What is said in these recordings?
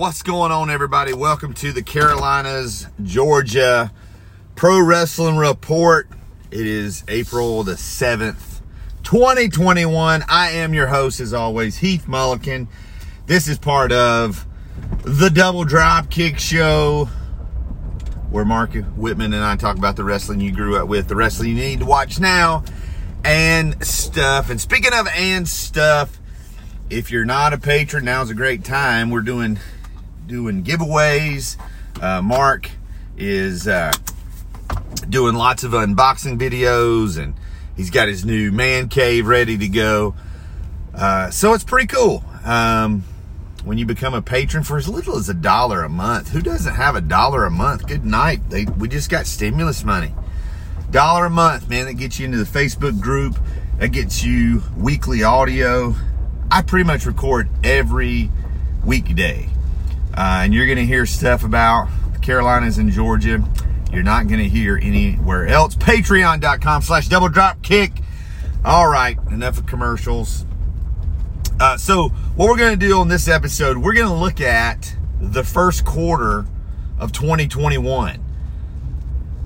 What's going on, everybody? Welcome to the Carolinas, Georgia Pro Wrestling Report. It is April the 7th, 2021. I am your host, as always, Heath Mulliken. This is part of the Double Dropkick Show, where Mark Whitman and I talk about the wrestling you grew up with, the wrestling you need to watch now, and stuff. And speaking of and stuff, if you're not a patron, now's a great time. We're doing doing giveaways. Uh, Mark is uh, doing lots of unboxing videos, and he's got his new man cave ready to go. Uh, so it's pretty cool. Um, when you become a patron for as little as a dollar a month, who doesn't have a dollar a month? Good night. They, we just got stimulus money. Dollar a month, man. That gets you into the Facebook group. That gets you weekly audio. I pretty much record every weekday. Uh, and you're going to hear stuff about Carolinas and Georgia. You're not going to hear anywhere else. Patreon.com slash double drop kick. All right, enough of commercials. Uh, so, what we're going to do on this episode, we're going to look at the first quarter of 2021.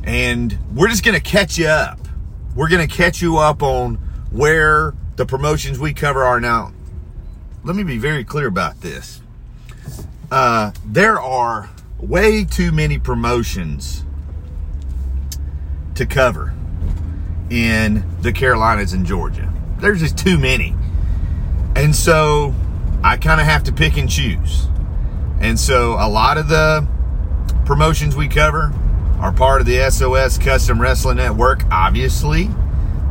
And we're just going to catch you up. We're going to catch you up on where the promotions we cover are now. Let me be very clear about this. Uh, there are way too many promotions to cover in the Carolinas and Georgia. There's just too many. And so I kind of have to pick and choose. And so a lot of the promotions we cover are part of the SOS Custom Wrestling Network, obviously.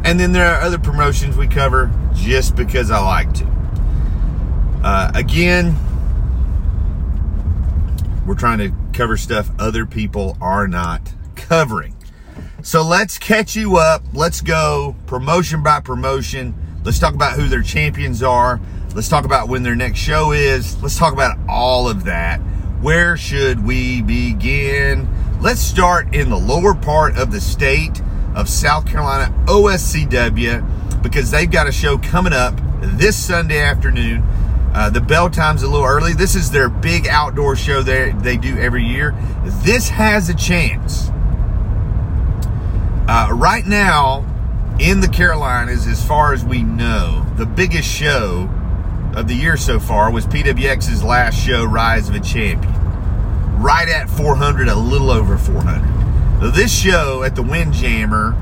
And then there are other promotions we cover just because I like to. Uh, again, we're trying to cover stuff other people are not covering. So let's catch you up. Let's go promotion by promotion. Let's talk about who their champions are. Let's talk about when their next show is. Let's talk about all of that. Where should we begin? Let's start in the lower part of the state of South Carolina, OSCW, because they've got a show coming up this Sunday afternoon uh, the bell time's a little early. This is their big outdoor show they they do every year. This has a chance. Uh, right now, in the Carolinas, as far as we know, the biggest show of the year so far was PWX's last show, Rise of a Champion. Right at 400, a little over 400. So this show at the Windjammer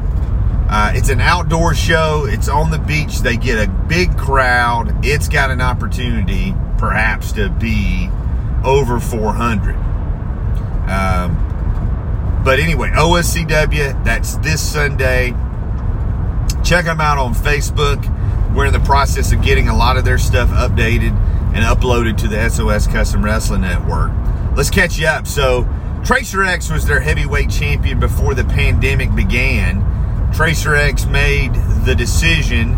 uh, it's an outdoor show. It's on the beach. They get a big crowd. It's got an opportunity, perhaps, to be over 400. Um, but anyway, OSCW, that's this Sunday. Check them out on Facebook. We're in the process of getting a lot of their stuff updated and uploaded to the SOS Custom Wrestling Network. Let's catch you up. So, Tracer X was their heavyweight champion before the pandemic began Tracer X made the decision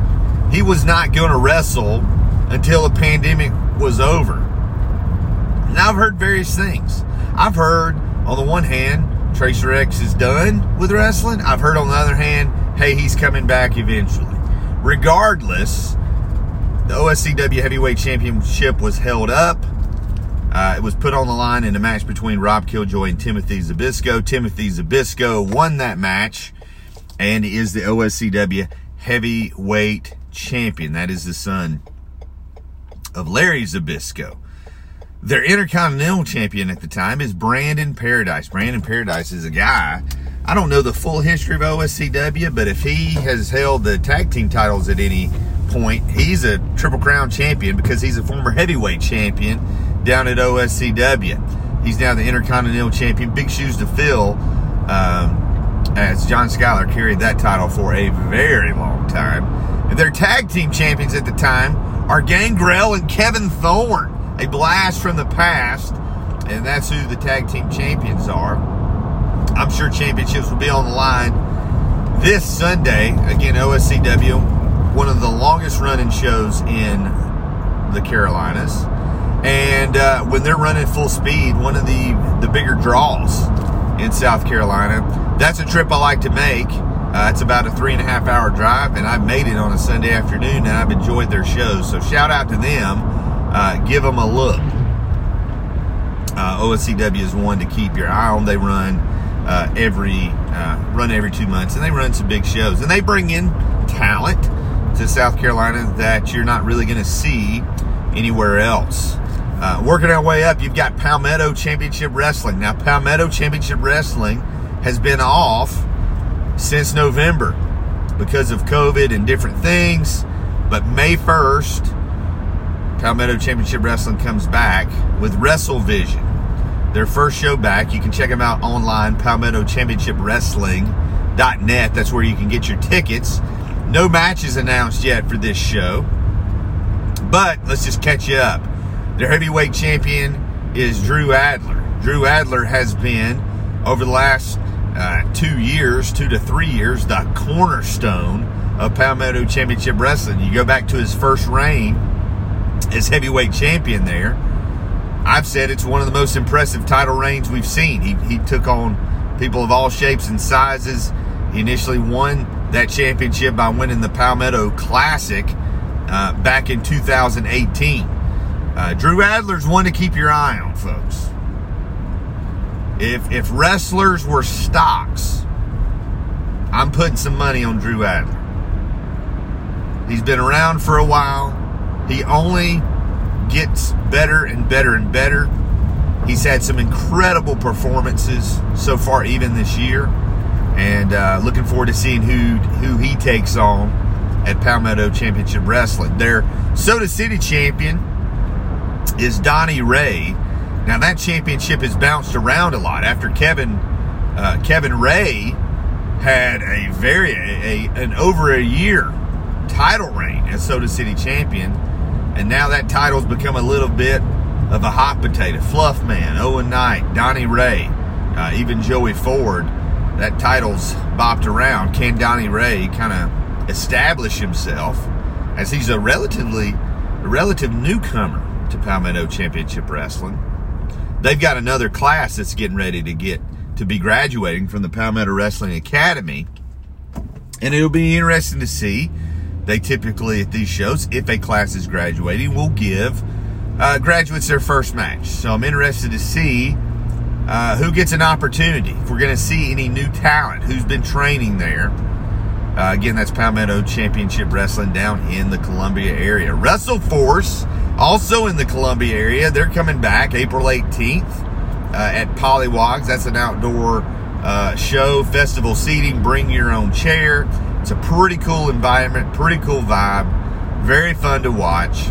he was not going to wrestle until the pandemic was over. And I've heard various things. I've heard, on the one hand, Tracer X is done with wrestling. I've heard, on the other hand, hey, he's coming back eventually. Regardless, the OSCW Heavyweight Championship was held up. Uh, it was put on the line in a match between Rob Killjoy and Timothy Zbyszko. Timothy Zbyszko won that match and is the OSCW heavyweight champion. That is the son of Larry Zbyszko. Their Intercontinental champion at the time is Brandon Paradise. Brandon Paradise is a guy. I don't know the full history of OSCW, but if he has held the tag team titles at any point, he's a Triple Crown champion because he's a former heavyweight champion down at OSCW. He's now the Intercontinental champion. Big shoes to fill. Um, as John Skyler carried that title for a very long time. And their tag team champions at the time are Gangrel and Kevin Thorn, a blast from the past. And that's who the tag team champions are. I'm sure championships will be on the line this Sunday. Again, OSCW, one of the longest running shows in the Carolinas. And uh, when they're running full speed, one of the, the bigger draws in South Carolina that's a trip I like to make. Uh, it's about a three and a half hour drive, and I've made it on a Sunday afternoon, and I've enjoyed their shows. So shout out to them. Uh, give them a look. uh, OSCW is one to keep your eye on. They run uh, every uh, run every two months, and they run some big shows, and they bring in talent to South Carolina that you're not really going to see anywhere else. Uh, working our way up, you've got Palmetto Championship Wrestling. Now, Palmetto Championship Wrestling has been off since November because of COVID and different things. But May 1st, Palmetto Championship Wrestling comes back with WrestleVision. Their first show back. You can check them out online, Palmetto Championship Wrestling.net. That's where you can get your tickets. No matches announced yet for this show. But let's just catch you up. Their heavyweight champion is Drew Adler. Drew Adler has been, over the last uh, two years, two to three years, the cornerstone of Palmetto Championship Wrestling. You go back to his first reign as heavyweight champion there. I've said it's one of the most impressive title reigns we've seen. He, he took on people of all shapes and sizes. He initially won that championship by winning the Palmetto Classic uh, back in 2018. Uh, Drew Adler's one to keep your eye on, folks. If if wrestlers were stocks, I'm putting some money on Drew Adler. He's been around for a while. He only gets better and better and better. He's had some incredible performances so far, even this year, and uh, looking forward to seeing who who he takes on at Palmetto Championship Wrestling. Their Soda City champion is Donnie Ray. Now that championship has bounced around a lot after Kevin uh, Kevin Ray had a very a, an over a year title reign as Soda City champion, and now that title's become a little bit of a hot potato. Fluff Man, Owen Knight, Donnie Ray, uh, even Joey Ford. That title's bopped around. Can Donnie Ray kind of establish himself as he's a relatively a relative newcomer to Palmetto Championship Wrestling. They've got another class that's getting ready to get to be graduating from the Palmetto Wrestling Academy. And it'll be interesting to see. They typically, at these shows, if a class is graduating, will give uh, graduates their first match. So I'm interested to see uh, who gets an opportunity. If we're going to see any new talent, who's been training there. Uh, again, that's Palmetto Championship Wrestling down in the Columbia area. Wrestle Force also in the Columbia area, they're coming back April 18th uh, at Pollywogs. That's an outdoor uh, show, festival seating, bring your own chair. It's a pretty cool environment, pretty cool vibe, very fun to watch.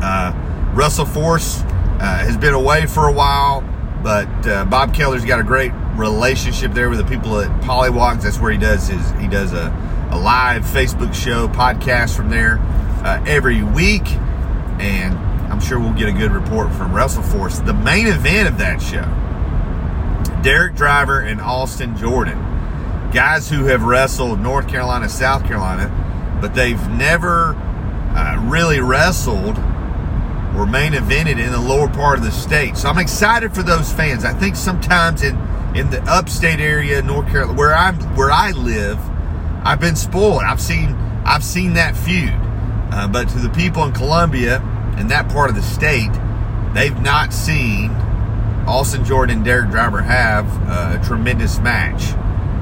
Uh, WrestleForce uh, has been away for a while, but uh, Bob Keller's got a great relationship there with the people at Pollywogs. That's where he does his he does a, a live Facebook show podcast from there uh, every week, and I'm sure we'll get a good report from WrestleForce. The main event of that show, Derek Driver and Austin Jordan, guys who have wrestled North Carolina, South Carolina, but they've never uh, really wrestled or main evented in the lower part of the state. So I'm excited for those fans. I think sometimes in in the upstate area, North Carolina, where I'm where I live, I've been spoiled. I've seen I've seen that feud. Uh, but to the people in Columbia and that part of the state, they've not seen Austin Jordan and Derek Driver have uh, a tremendous match.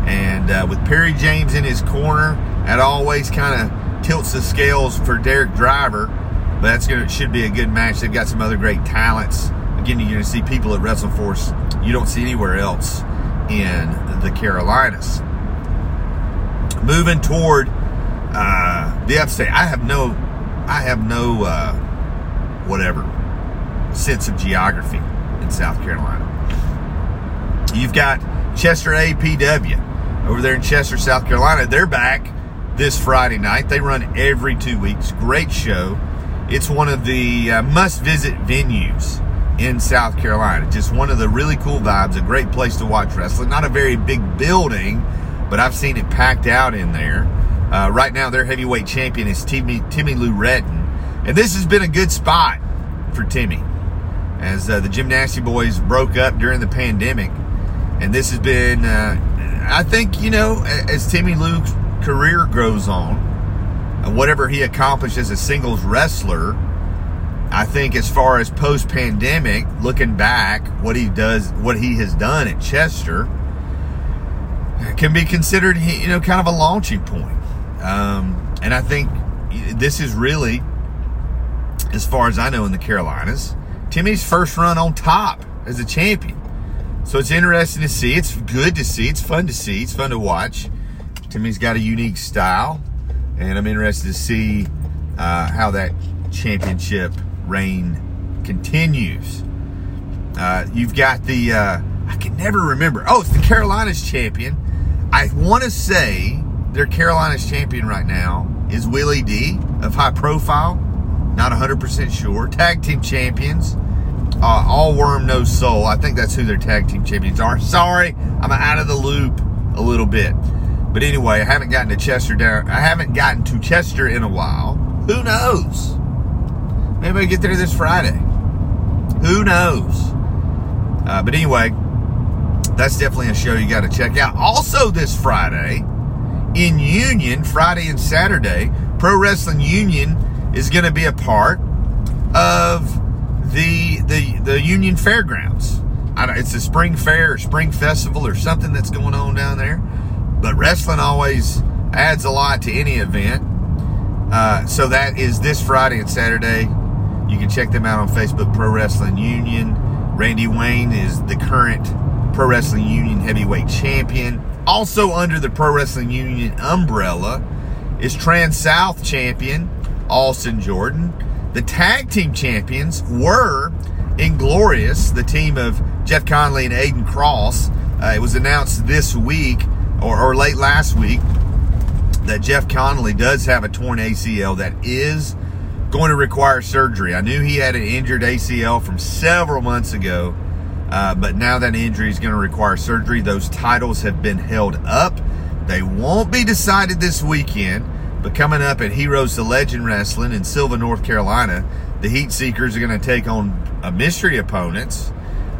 And uh, with Perry James in his corner, that always kind of tilts the scales for Derek Driver. But that's gonna should be a good match. They've got some other great talents. Again, you're gonna see people at WrestleForce you don't see anywhere else in the Carolinas. Moving toward uh, the upstate. I have no, I have no, uh, whatever sense of geography in South Carolina. You've got Chester APW over there in Chester, South Carolina. They're back this Friday night. They run every two weeks. Great show. It's one of the uh, must-visit venues in South Carolina. Just one of the really cool vibes. A great place to watch wrestling. Not a very big building, but I've seen it packed out in there. Uh, right now, their heavyweight champion is Timmy, Timmy Lou Retton. And this has been a good spot for Timmy as uh, the Gymnasty Boys broke up during the pandemic. And this has been, uh, I think, you know, as Timmy Lou's career grows on, uh, whatever he accomplished as a singles wrestler, I think as far as post pandemic, looking back, what he does, what he has done at Chester, can be considered, you know, kind of a launching point. Um, and I think this is really, as far as I know, in the Carolinas, Timmy's first run on top as a champion. So it's interesting to see. It's good to see. It's fun to see. It's fun to watch. Timmy's got a unique style, and I'm interested to see uh, how that championship reign continues. Uh, you've got the, uh, I can never remember. Oh, it's the Carolinas champion. I want to say their Carolinas champion right now is Willie D of High Profile. Not 100% sure. Tag team champions. Uh, all worm no soul. I think that's who their tag team champions are. Sorry, I'm out of the loop a little bit. But anyway, I haven't gotten to Chester down. I haven't gotten to Chester in a while. Who knows? Maybe I get there this Friday. Who knows? Uh, but anyway, that's definitely a show you got to check out. Also, this Friday in Union, Friday and Saturday, Pro Wrestling Union is going to be a part of the the the Union Fairgrounds. it's a spring fair or spring festival or something that's going on down there. But wrestling always adds a lot to any event. Uh, so that is this Friday and Saturday. You can check them out on Facebook, Pro Wrestling Union. Randy Wayne is the current Pro Wrestling Union heavyweight champion. Also under the Pro Wrestling Union umbrella is Trans South champion Austin Jordan. The tag team champions were Inglorious, the team of Jeff Conley and Aiden Cross. Uh, it was announced this week or, or late last week that Jeff Conley does have a torn ACL that is going to require surgery. I knew he had an injured ACL from several months ago, uh, but now that injury is going to require surgery. Those titles have been held up. They won't be decided this weekend. But coming up at Heroes to Legend Wrestling in Sylva, North Carolina, the Heat Seekers are going to take on a mystery opponents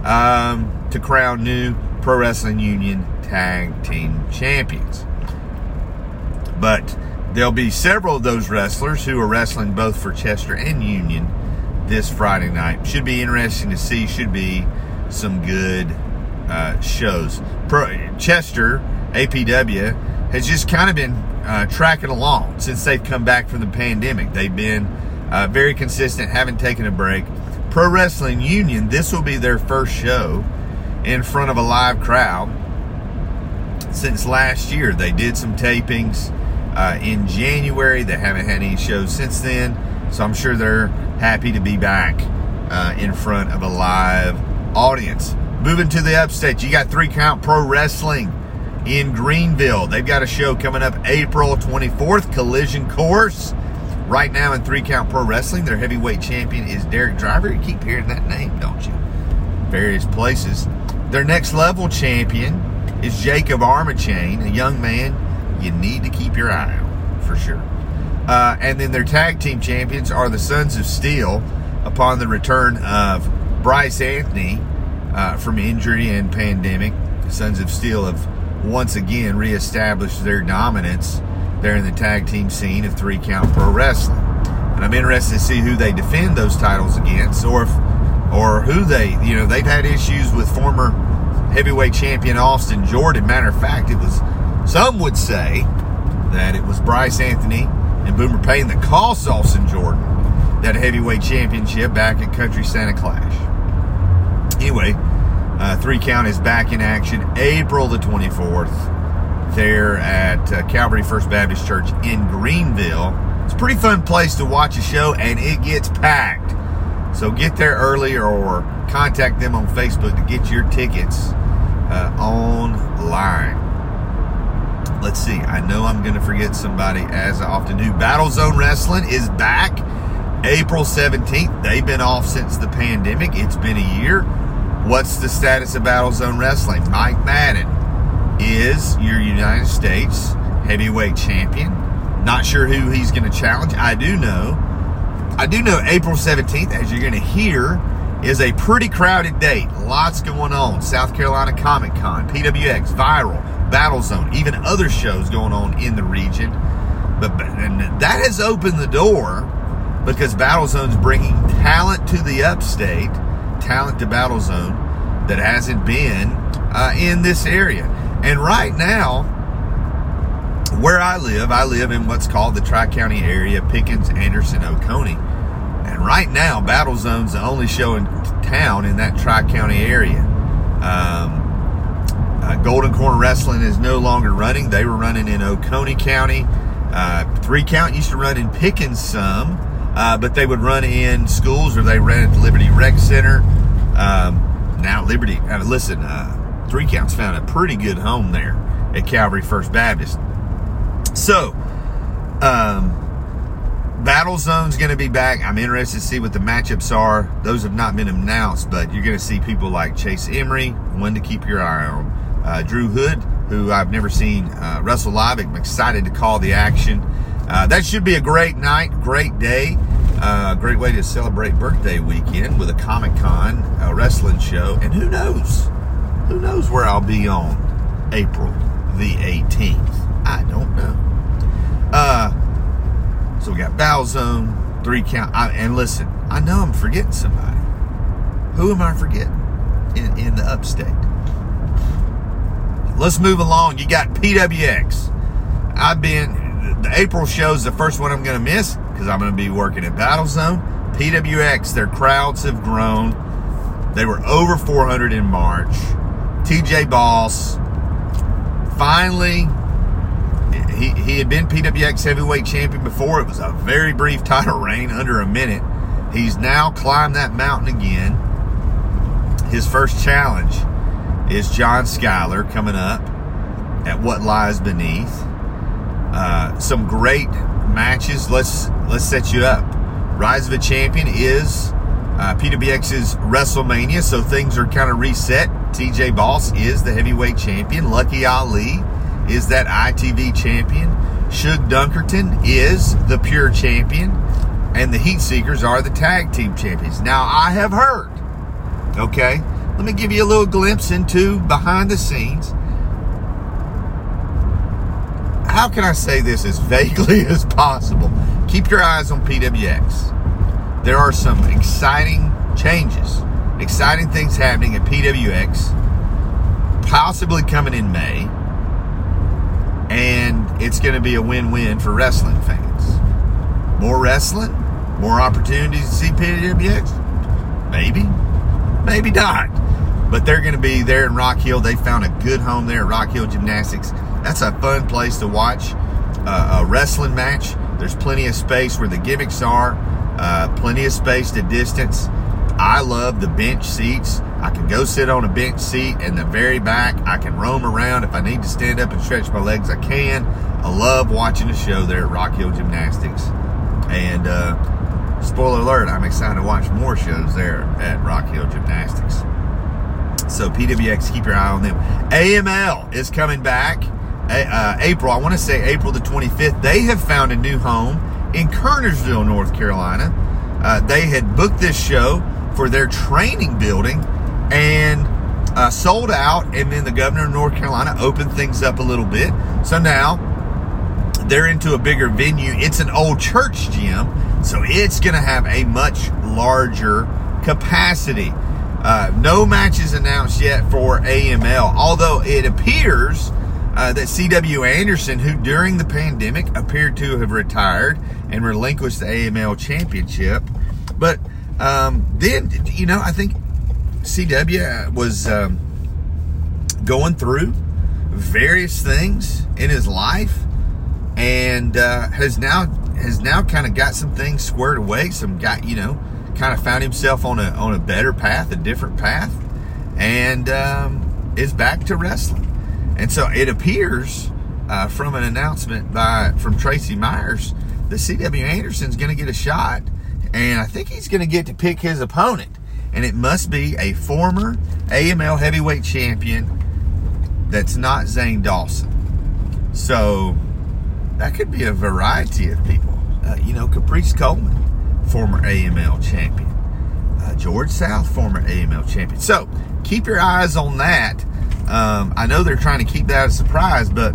um, to crown new Pro Wrestling Union Tag Team Champions. But there'll be several of those wrestlers who are wrestling both for Chester and Union this Friday night. Should be interesting to see. Should be some good uh, shows. Pro, Chester APW has just kind of been uh, tracking along since they've come back from the pandemic. They've been uh, very consistent, haven't taken a break. Pro Wrestling Union, this will be their first show in front of a live crowd since last year. They did some tapings uh, in January. They haven't had any shows since then, so I'm sure they're happy to be back uh, in front of a live audience. Moving to the upstate, you got Three Count Pro Wrestling in Greenville. They've got a show coming up April 24th, Collision Course. Right now in Three Count Pro Wrestling, their heavyweight champion is Derek Driver. You keep hearing that name, don't you? Various places. Their next level champion is Jacob Armachain, a young man you need to keep your eye on for sure. Uh, and then their tag team champions are the Sons of Steel upon the return of Bryce Anthony uh, from injury and pandemic. The Sons of Steel have once again reestablished their dominance there in the tag team scene of three count pro wrestling. And I'm interested to see who they defend those titles against or if or who they, you know, they've had issues with former heavyweight champion Austin Jordan. Matter of fact, it was some would say that it was Bryce Anthony and Boomer Payne that cost Austin Jordan that heavyweight championship back at Country Santa Clash. Anyway, uh, Three Count is back in action April the 24th there at uh, Calvary First Baptist Church in Greenville. It's a pretty fun place to watch a show, and it gets packed. So get there early or contact them on Facebook to get your tickets uh, online. Let's see. I know I'm going to forget somebody as I often do. Battle Zone Wrestling is back April 17th. They've been off since the pandemic. It's been a year. What's the status of Battle Zone Wrestling? Mike Madden is your United States heavyweight champion. Not sure who he's going to challenge. I do know. I do know April 17th, as you're going to hear, is a pretty crowded date. Lots going on. South Carolina Comic Con, PWX, Viral, Battle Zone, even other shows going on in the region. But and that has opened the door because Battle Zone's bringing talent to the upstate, talent to Battle Zone that hasn't been uh, in this area. And right now, where I live, I live in what's called the Tri County area, Pickens, Anderson, Oconee. And right now, Battle Zone's the only show in town in that Tri County area. Um, uh, Golden Corn Wrestling is no longer running. They were running in Oconee County. Uh, three Count used to run in Pickens some, uh, but they would run in schools or they ran at the Liberty Rec Center. Um, now Liberty, uh, listen, uh, Three Counts found a pretty good home there at Calvary First Baptist. So, um, Battle Zone's going to be back. I'm interested to see what the matchups are. Those have not been announced, but you're going to see people like Chase Emery, one to keep your eye on. Uh, Drew Hood, who I've never seen uh, wrestle live. I'm excited to call the action. Uh, that should be a great night, great day, uh, great way to celebrate birthday weekend with a Comic Con a wrestling show. And who knows? Who knows where I'll be on April the 18th? I don't know. Uh, so we got Battle Zone, three count. I, and listen, I know I'm forgetting somebody. Who am I forgetting in, in the upstate? Let's move along. You got PWX. I've been, the April show is the first one I'm going to miss because I'm going to be working at Battle Zone. PWX, their crowds have grown. They were over 400 in March. TJ Boss finally he, he had been PWX heavyweight champion before. It was a very brief title reign, under a minute. He's now climbed that mountain again. His first challenge is John Skyler coming up at What Lies Beneath. Uh, some great matches. Let's let's set you up. Rise of a Champion is uh, PWX's WrestleMania, so things are kind of reset. TJ Boss is the heavyweight champion. Lucky Ali is that ITV champion. Shug Dunkerton is the pure champion. And the Heat Seekers are the tag team champions. Now, I have heard, okay, let me give you a little glimpse into behind the scenes. How can I say this as vaguely as possible? Keep your eyes on PWX. There are some exciting changes, exciting things happening at PWX, possibly coming in May and it's going to be a win-win for wrestling fans. More wrestling, more opportunities to see PWX, maybe, maybe not. But they're going to be there in Rock Hill. They found a good home there at Rock Hill Gymnastics. That's a fun place to watch uh, a wrestling match. There's plenty of space where the gimmicks are, uh, plenty of space to distance. I love the bench seats. I can go sit on a bench seat in the very back. I can roam around. If I need to stand up and stretch my legs, I can. I love watching the show there at Rock Hill Gymnastics. And uh, spoiler alert, I'm excited to watch more shows there at Rock Hill Gymnastics. So PWX, keep your eye on them. AML is coming back. Uh, April, I want to say April the 25th. They have found a new home in Kernersville, North Carolina. Uh, they had booked this show for their training building and uh, sold out. And then the governor of North Carolina opened things up a little bit. So now they're into a bigger venue. It's an old church gym, so it's going to have a much larger capacity. Uh, no matches announced yet for AML, although it appears uh, that C.W. Anderson, who during the pandemic appeared to have retired and relinquished the AML championship, but um, then, you know, I think CW was um, going through various things in his life and uh, has now has now kind of got some things squared away. Some got you know kind of found himself on a on a better path, a different path, and um, is back to wrestling. And so it appears uh, from an announcement by from Tracy Myers that C.W. Anderson's going to get a shot and I think he's going to get to pick his opponent. And it must be a former AML heavyweight champion that's not Zane Dawson. So that could be a variety of people. Uh, you know, Caprice Coleman, former AML champion. Uh, George South, former AML champion. So keep your eyes on that. Um, I know they're trying to keep that a surprise, but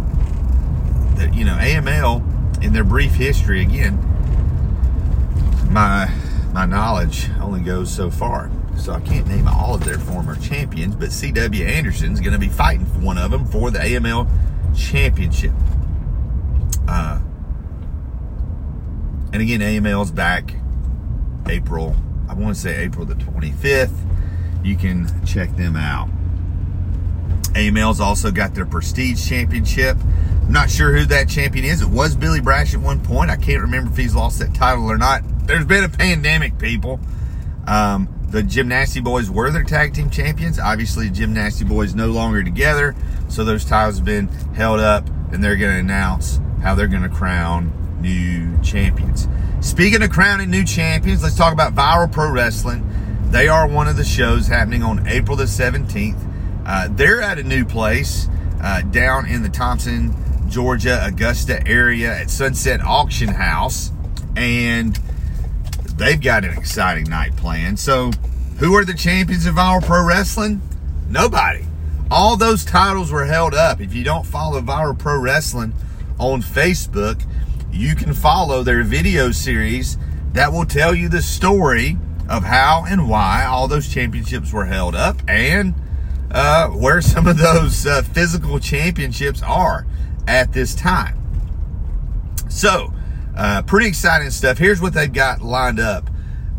the, you know, AML in their brief history again my my knowledge only goes so far. So I can't name all of their former champions, but CW Anderson's going to be fighting for one of them for the AML championship. Uh, and again, AML's back April, I want to say April the 25th. You can check them out. AML's also got their Prestige Championship. I'm not sure who that champion is. It was Billy Brash at one point. I can't remember if he's lost that title or not. There's been a pandemic, people. Um, the Gymnasty Boys were their tag team champions. Obviously, Gymnasty Boys no longer together, so those titles have been held up, and they're going to announce how they're going to crown new champions. Speaking of crowning new champions, let's talk about Viral Pro Wrestling. They are one of the shows happening on April the 17th. Uh, they're at a new place uh, down in the Thompson, Georgia, Augusta area at Sunset Auction House. And they've got an exciting night planned. So, who are the champions of Viral Pro Wrestling? Nobody. All those titles were held up. If you don't follow Viral Pro Wrestling on Facebook, you can follow their video series that will tell you the story of how and why all those championships were held up and uh, where some of those uh, physical championships are at this time. So, uh, pretty exciting stuff. Here's what they've got lined up.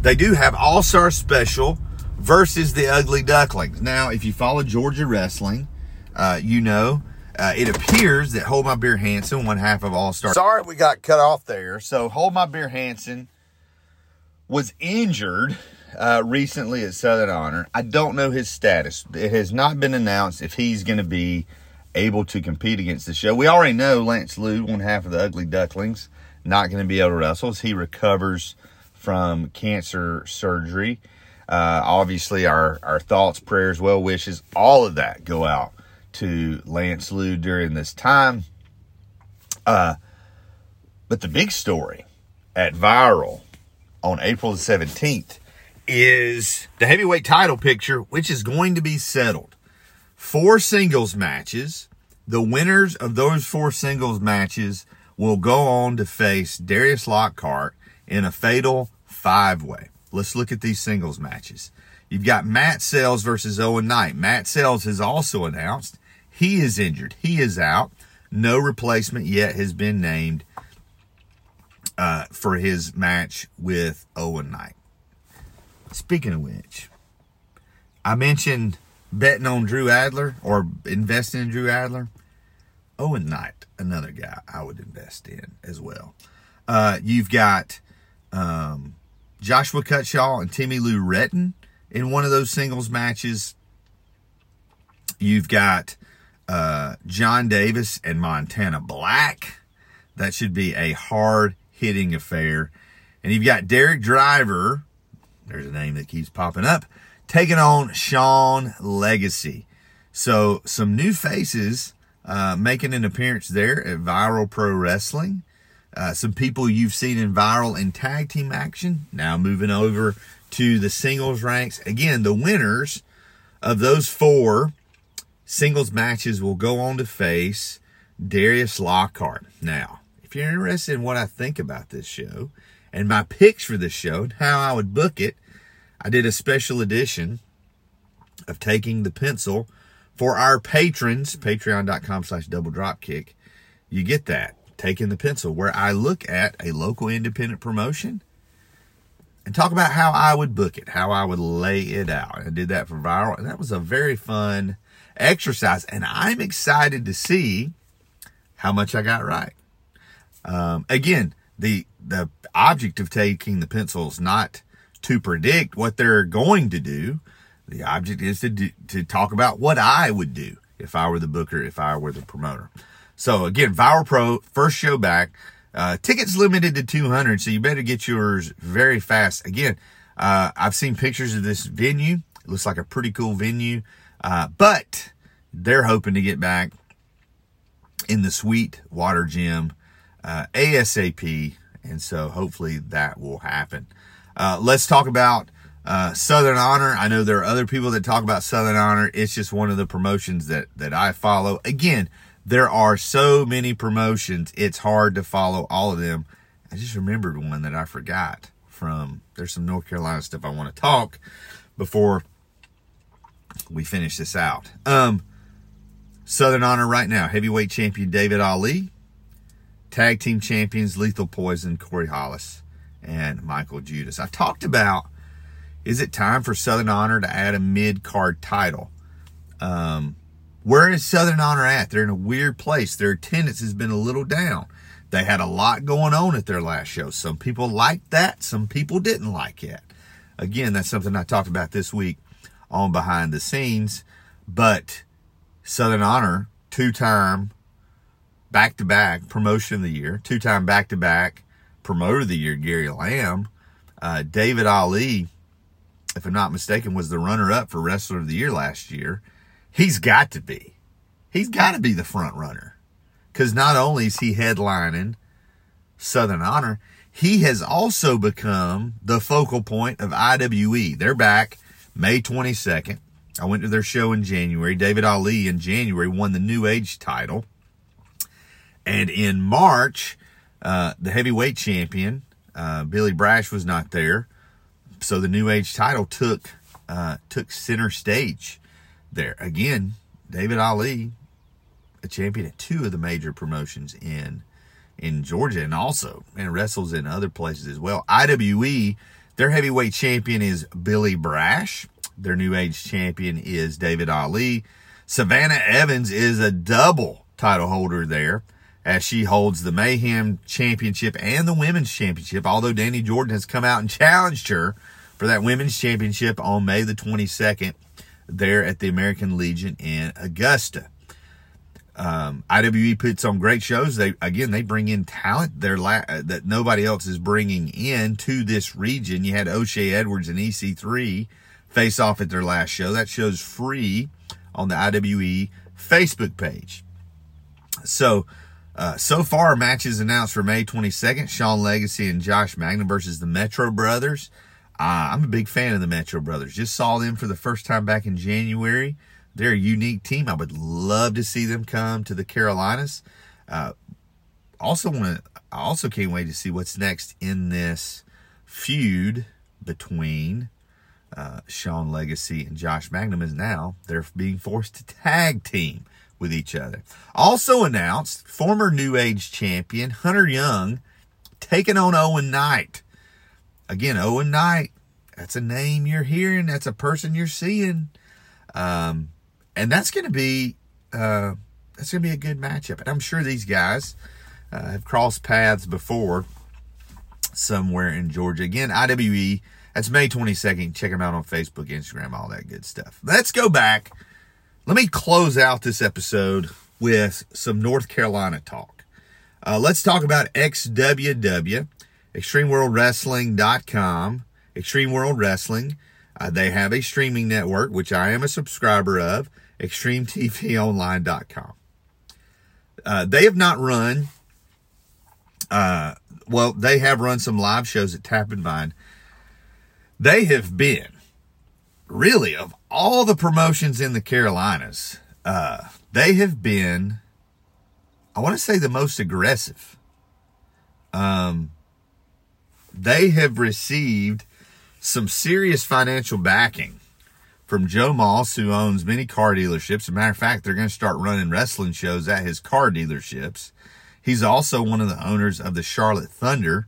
They do have All Star Special versus the Ugly Ducklings. Now, if you follow Georgia wrestling, uh, you know uh, it appears that Hold My Beer Hansen, one half of All Star. Sorry, we got cut off there. So Hold My Beer Hansen was injured uh, recently at Southern Honor. I don't know his status. It has not been announced if he's going to be able to compete against the show. We already know Lance Lude, one half of the Ugly Ducklings, not going to be able to wrestle as he recovers from cancer surgery. Uh, obviously, our, our thoughts, prayers, well wishes, all of that go out to Lance Lude during this time. Uh, but the big story at Viral on April the 17th is the heavyweight title picture, which is going to be settled. Four singles matches. The winners of those four singles matches will go on to face Darius Lockhart in a fatal five way. Let's look at these singles matches. You've got Matt Sells versus Owen Knight. Matt Sells has also announced he is injured. He is out. No replacement yet has been named uh, for his match with Owen Knight. Speaking of which, I mentioned betting on Drew Adler or investing in Drew Adler. Owen Knight, another guy I would invest in as well. Uh, you've got um, Joshua Cutshaw and Timmy Lou Retton in one of those singles matches. You've got uh, John Davis and Montana Black. That should be a hard hitting affair. And you've got Derek Driver. There's a name that keeps popping up. Taking on Sean Legacy. So some new faces uh, making an appearance there at Viral Pro Wrestling. Uh, some people you've seen in viral and tag team action. Now moving over to the singles ranks. Again, the winners of those four singles matches will go on to face Darius Lockhart. Now, if you're interested in what I think about this show and my picks for this show and how I would book it, I did a special edition of taking the pencil for our patrons, patreon.com slash double dropkick. You get that, taking the pencil, where I look at a local independent promotion and talk about how I would book it, how I would lay it out. I did that for viral, and that was a very fun exercise. And I'm excited to see how much I got right. Um, again, the the object of taking the pencil is not to predict what they're going to do. The object is to do, to talk about what I would do if I were the booker, if I were the promoter. So again, Viral Pro first show back. Uh, tickets limited to 200, so you better get yours very fast. Again, uh, I've seen pictures of this venue. It looks like a pretty cool venue, uh, but they're hoping to get back in the Sweet Water Gym uh, ASAP, and so hopefully that will happen. Uh, let's talk about uh, Southern Honor. I know there are other people that talk about Southern Honor. It's just one of the promotions that that I follow. Again, there are so many promotions. It's hard to follow all of them. I just remembered one that I forgot from there's some North Carolina stuff I want to talk before we finish this out. Um, Southern Honor right now, heavyweight champion David Ali, tag team champions Lethal Poison, Corey Hollis, and Michael Judas. I talked about is it time for Southern Honor to add a mid card title? Um, where is Southern Honor at? They're in a weird place. Their attendance has been a little down. They had a lot going on at their last show. Some people liked that, some people didn't like it. Again, that's something I talked about this week on behind the scenes. But Southern Honor, two time back to back promotion of the year, two time back to back promoter of the year, Gary Lamb. Uh, David Ali, if I'm not mistaken, was the runner up for Wrestler of the Year last year. He's got to be. He's got to be the front runner. Because not only is he headlining Southern Honor, he has also become the focal point of IWE. They're back May 22nd. I went to their show in January. David Ali in January won the New Age title. And in March, uh, the heavyweight champion, uh, Billy Brash, was not there. So the New Age title took uh, took center stage there. Again, David Ali, a champion at two of the major promotions in in Georgia and also and wrestles in other places as well. IWE, their heavyweight champion is Billy Brash. Their new age champion is David Ali. Savannah Evans is a double title holder there as she holds the Mayhem Championship and the Women's Championship, although Danny Jordan has come out and challenged her for that Women's Championship on May the 22nd there at the American Legion in Augusta. Um, IWE puts on great shows. They again they bring in talent they la- that nobody else is bringing in to this region. You had O'Shea Edwards and EC3 face off at their last show. That show's free on the IWE Facebook page. So uh, so far, matches announced for May 22nd: Sean Legacy and Josh Magnum versus the Metro Brothers. Uh, I'm a big fan of the Metro Brothers. Just saw them for the first time back in January. They're a unique team. I would love to see them come to the Carolinas. Uh, also want to. I also can't wait to see what's next in this feud between uh, Sean Legacy and Josh Magnum. Is now they're being forced to tag team with each other. Also announced, former New Age champion Hunter Young taking on Owen Knight. Again, Owen Knight, that's a name you're hearing, that's a person you're seeing. Um, and that's going to be uh, that's going to be a good matchup. And I'm sure these guys uh, have crossed paths before somewhere in Georgia. Again, IWE, that's May 22nd. Check them out on Facebook, Instagram, all that good stuff. Let's go back let me close out this episode with some North Carolina talk. Uh, let's talk about XWW, ExtremeWorldWrestling.com, Extreme World Wrestling. Uh, they have a streaming network, which I am a subscriber of, ExtremeTVOnline.com. Uh, they have not run, uh, well, they have run some live shows at Tap and Vine. They have been really of all the promotions in the Carolinas, uh, they have been, I want to say, the most aggressive. Um, they have received some serious financial backing from Joe Moss, who owns many car dealerships. As a matter of fact, they're going to start running wrestling shows at his car dealerships. He's also one of the owners of the Charlotte Thunder,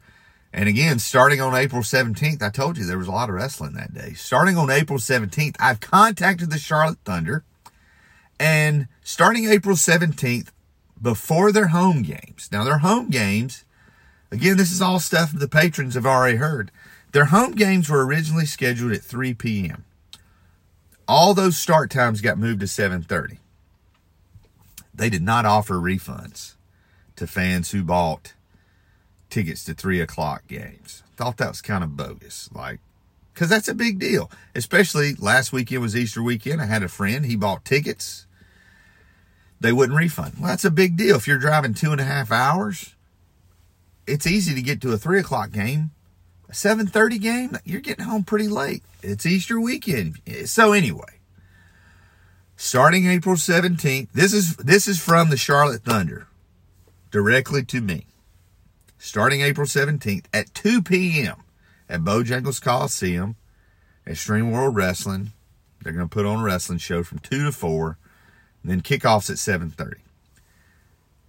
and again, starting on April 17th, I told you there was a lot of wrestling that day. Starting on April 17th, I've contacted the Charlotte Thunder. And starting April 17th, before their home games, now their home games, again, this is all stuff the patrons have already heard. Their home games were originally scheduled at 3 p.m. All those start times got moved to 7:30. They did not offer refunds to fans who bought tickets to three o'clock games. Thought that was kind of bogus. Like, because that's a big deal. Especially last weekend was Easter weekend. I had a friend, he bought tickets. They wouldn't refund. Well, that's a big deal. If you're driving two and a half hours, it's easy to get to a three o'clock game. A 7:30 game, you're getting home pretty late. It's Easter weekend. So anyway, starting April 17th, this is this is from the Charlotte Thunder directly to me starting April 17th at 2 p.m. at Bojangles Coliseum, Extreme World Wrestling. They're going to put on a wrestling show from 2 to 4, and then kickoffs at 7.30.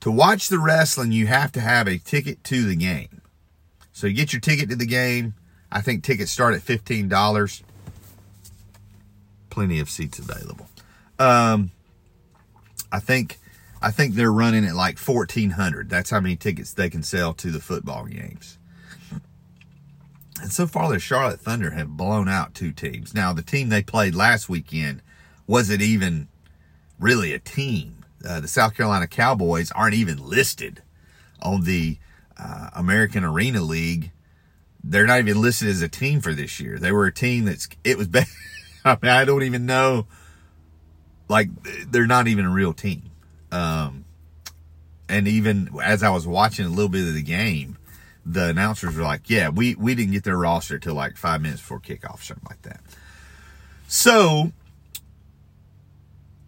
To watch the wrestling, you have to have a ticket to the game. So you get your ticket to the game. I think tickets start at $15. Plenty of seats available. Um, I think I think they're running at like 1400. That's how many tickets they can sell to the football games. And so far, the Charlotte Thunder have blown out two teams. Now, the team they played last weekend wasn't even really a team. Uh, the South Carolina Cowboys aren't even listed on the uh, American Arena League. They're not even listed as a team for this year. They were a team that's, it was, I mean, I don't even know. Like, they're not even a real team. Um, and even as I was watching a little bit of the game, the announcers were like, yeah, we, we didn't get their roster till like five minutes before kickoff, something like that. So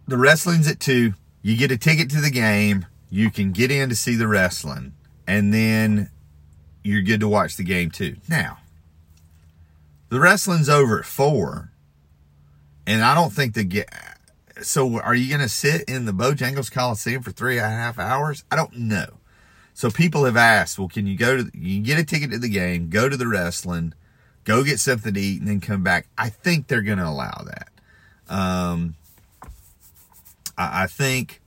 the wrestling's at two. You get a ticket to the game. You can get in to see the wrestling and then you're good to watch the game too. Now, the wrestling's over at four and I don't think the so are you going to sit in the Bojangles Coliseum for three and a half hours? I don't know. So people have asked, well, can you go to, you get a ticket to the game, go to the wrestling, go get something to eat, and then come back. I think they're going to allow that. Um, I, I think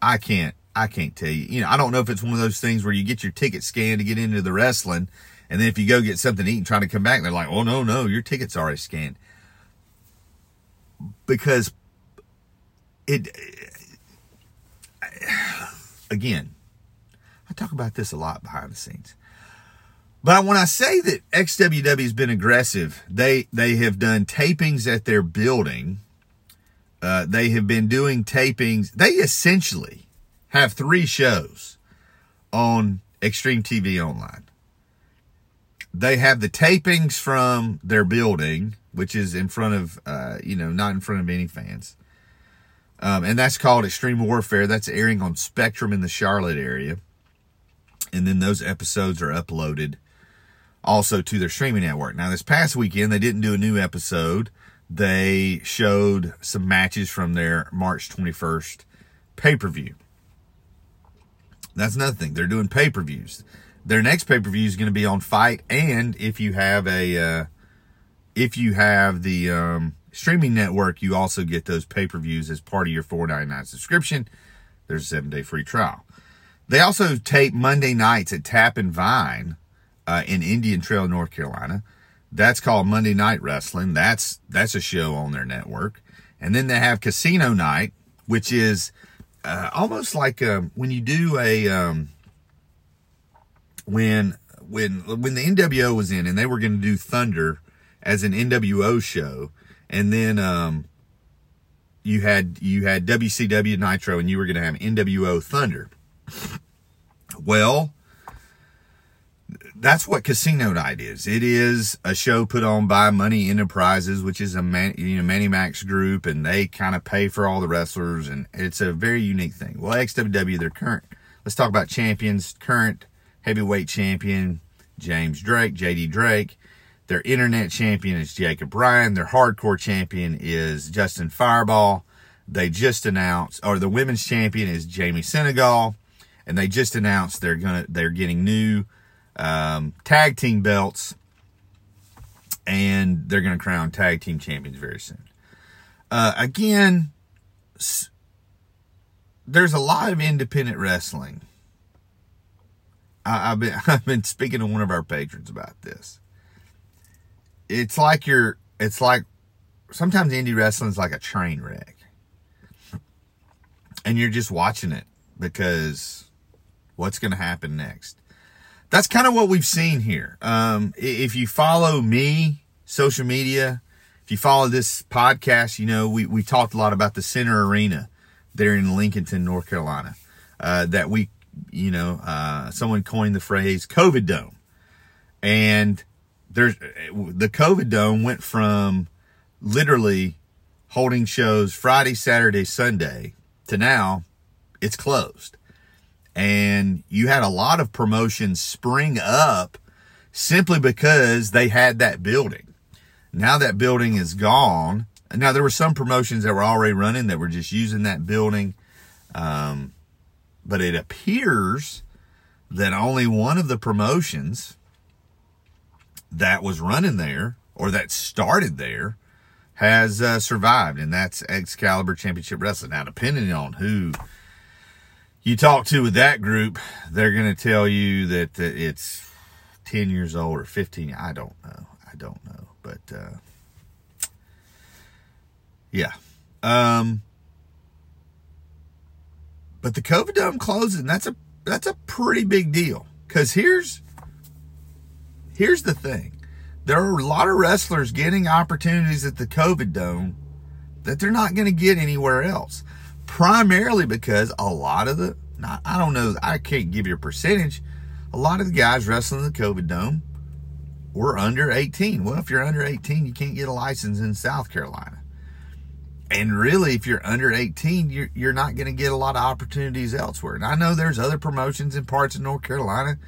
I can't, I can't tell you. You know, I don't know if it's one of those things where you get your ticket scanned to get into the wrestling, and then if you go get something to eat and try to come back, they're like, oh no, no, your ticket's already scanned. Because it, again, I talk about this a lot behind the scenes. But when I say that XWW has been aggressive, they they have done tapings at their building. Uh, they have been doing tapings. They essentially have three shows on Extreme TV Online. They have the tapings from their building, which is in front of, uh, you know, not in front of any fans. Um, and that's called Extreme Warfare. That's airing on Spectrum in the Charlotte area. And then those episodes are uploaded also to their streaming network. Now, this past weekend, they didn't do a new episode. They showed some matches from their March 21st pay per view. That's another thing. They're doing pay per views. Their next pay per view is going to be on FITE, and if you have a, uh, if you have the um, streaming network, you also get those pay per views as part of your four ninety nine subscription. There's a seven day free trial. They also tape Monday nights at Tap and Vine uh, in Indian Trail, North Carolina. That's called Monday Night Wrestling. That's that's a show on their network. And then they have Casino Night, which is uh, almost like um, when you do a um, when when when the NWO was in and they were going to do Thunder as an NWO show, and then um, you had you had WCW Nitro, and you were going to have NWO Thunder. Well, that's what Casino Night is. It is a show put on by Money Enterprises, which is a man, you know Manny Max group, and they kind of pay for all the wrestlers, and it's a very unique thing. Well, XWW, their current. Let's talk about champions. Current heavyweight champion James Drake, JD Drake. Their internet champion is Jacob Bryan. Their hardcore champion is Justin Fireball. They just announced, or the women's champion is Jamie Senegal, and they just announced they're gonna they're getting new um, tag team belts, and they're gonna crown tag team champions very soon. Uh, again, s- there's a lot of independent wrestling. I, I've been I've been speaking to one of our patrons about this. It's like you're. It's like sometimes indie wrestling is like a train wreck, and you're just watching it because what's going to happen next. That's kind of what we've seen here. Um, if you follow me, social media, if you follow this podcast, you know we we talked a lot about the Center Arena there in Lincolnton, North Carolina. Uh, that we, you know, uh, someone coined the phrase COVID Dome, and there's the COVID Dome went from literally holding shows Friday, Saturday, Sunday to now it's closed. And you had a lot of promotions spring up simply because they had that building. Now that building is gone. Now there were some promotions that were already running that were just using that building. Um, but it appears that only one of the promotions that was running there or that started there has uh, survived, and that's Excalibur Championship Wrestling. Now, depending on who you talk to with that group, they're going to tell you that uh, it's 10 years old or 15. I don't know. I don't know. But, uh, yeah. Um, but the COVID Dome closing, that's a, that's a pretty big deal. Cause here's, here's the thing. There are a lot of wrestlers getting opportunities at the COVID Dome that they're not going to get anywhere else. Primarily because a lot of the, not, I don't know, I can't give you a percentage. A lot of the guys wrestling the COVID Dome were under 18. Well, if you're under 18, you can't get a license in South Carolina. And really, if you're under 18, you're, you're not going to get a lot of opportunities elsewhere. And I know there's other promotions in parts of North Carolina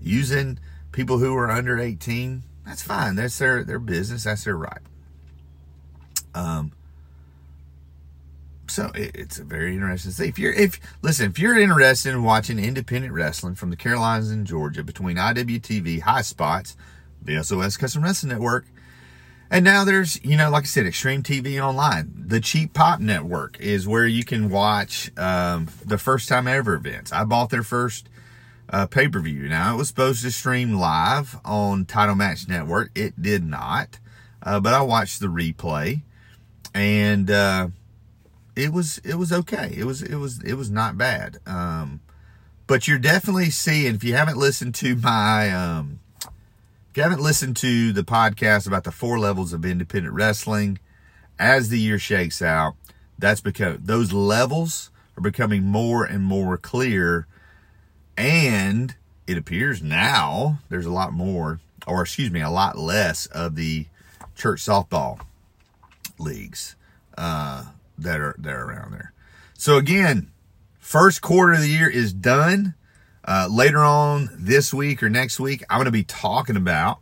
using people who are under 18. That's fine. That's their, their business. That's their right. Um, so it, it's a very interesting thing. If you're, if listen, if you're interested in watching independent wrestling from the Carolinas and Georgia between IWTV, High Spots, the SOS Custom Wrestling Network, and now there's, you know, like I said, Extreme TV Online. The Cheap Pop Network is where you can watch um, the first time ever events. I bought their first uh, pay per view. Now, it was supposed to stream live on Title Match Network. It did not, uh, but I watched the replay and uh, it was it was okay. It was it was it was not bad. Um, but you're definitely seeing if you haven't listened to my um, if you haven't listened to the podcast about the four levels of independent wrestling, as the year shakes out, that's because those levels are becoming more and more clear. And it appears now there's a lot more, or excuse me, a lot less of the church softball leagues uh, that are that are around there. So again, first quarter of the year is done. Uh, later on this week or next week, I'm going to be talking about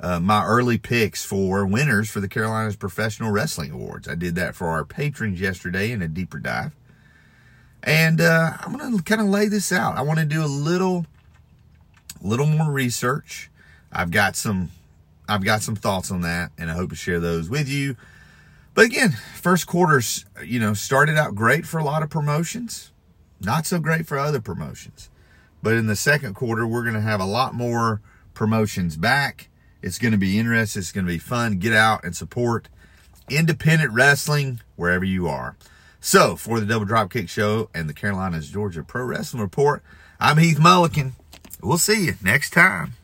uh, my early picks for winners for the Carolinas Professional Wrestling Awards. I did that for our patrons yesterday in a deeper dive. And uh, I'm going to kind of lay this out. I want to do a little, little more research. I've got some, I've got some thoughts on that, and I hope to share those with you. But again, first quarters, you know, started out great for a lot of promotions, not so great for other promotions. But in the second quarter, we're going to have a lot more promotions back. It's going to be interesting. It's going to be fun. Get out and support independent wrestling wherever you are. So, for the Double Dropkick Show and the Carolinas Georgia Pro Wrestling Report, I'm Heath Mulliken. We'll see you next time.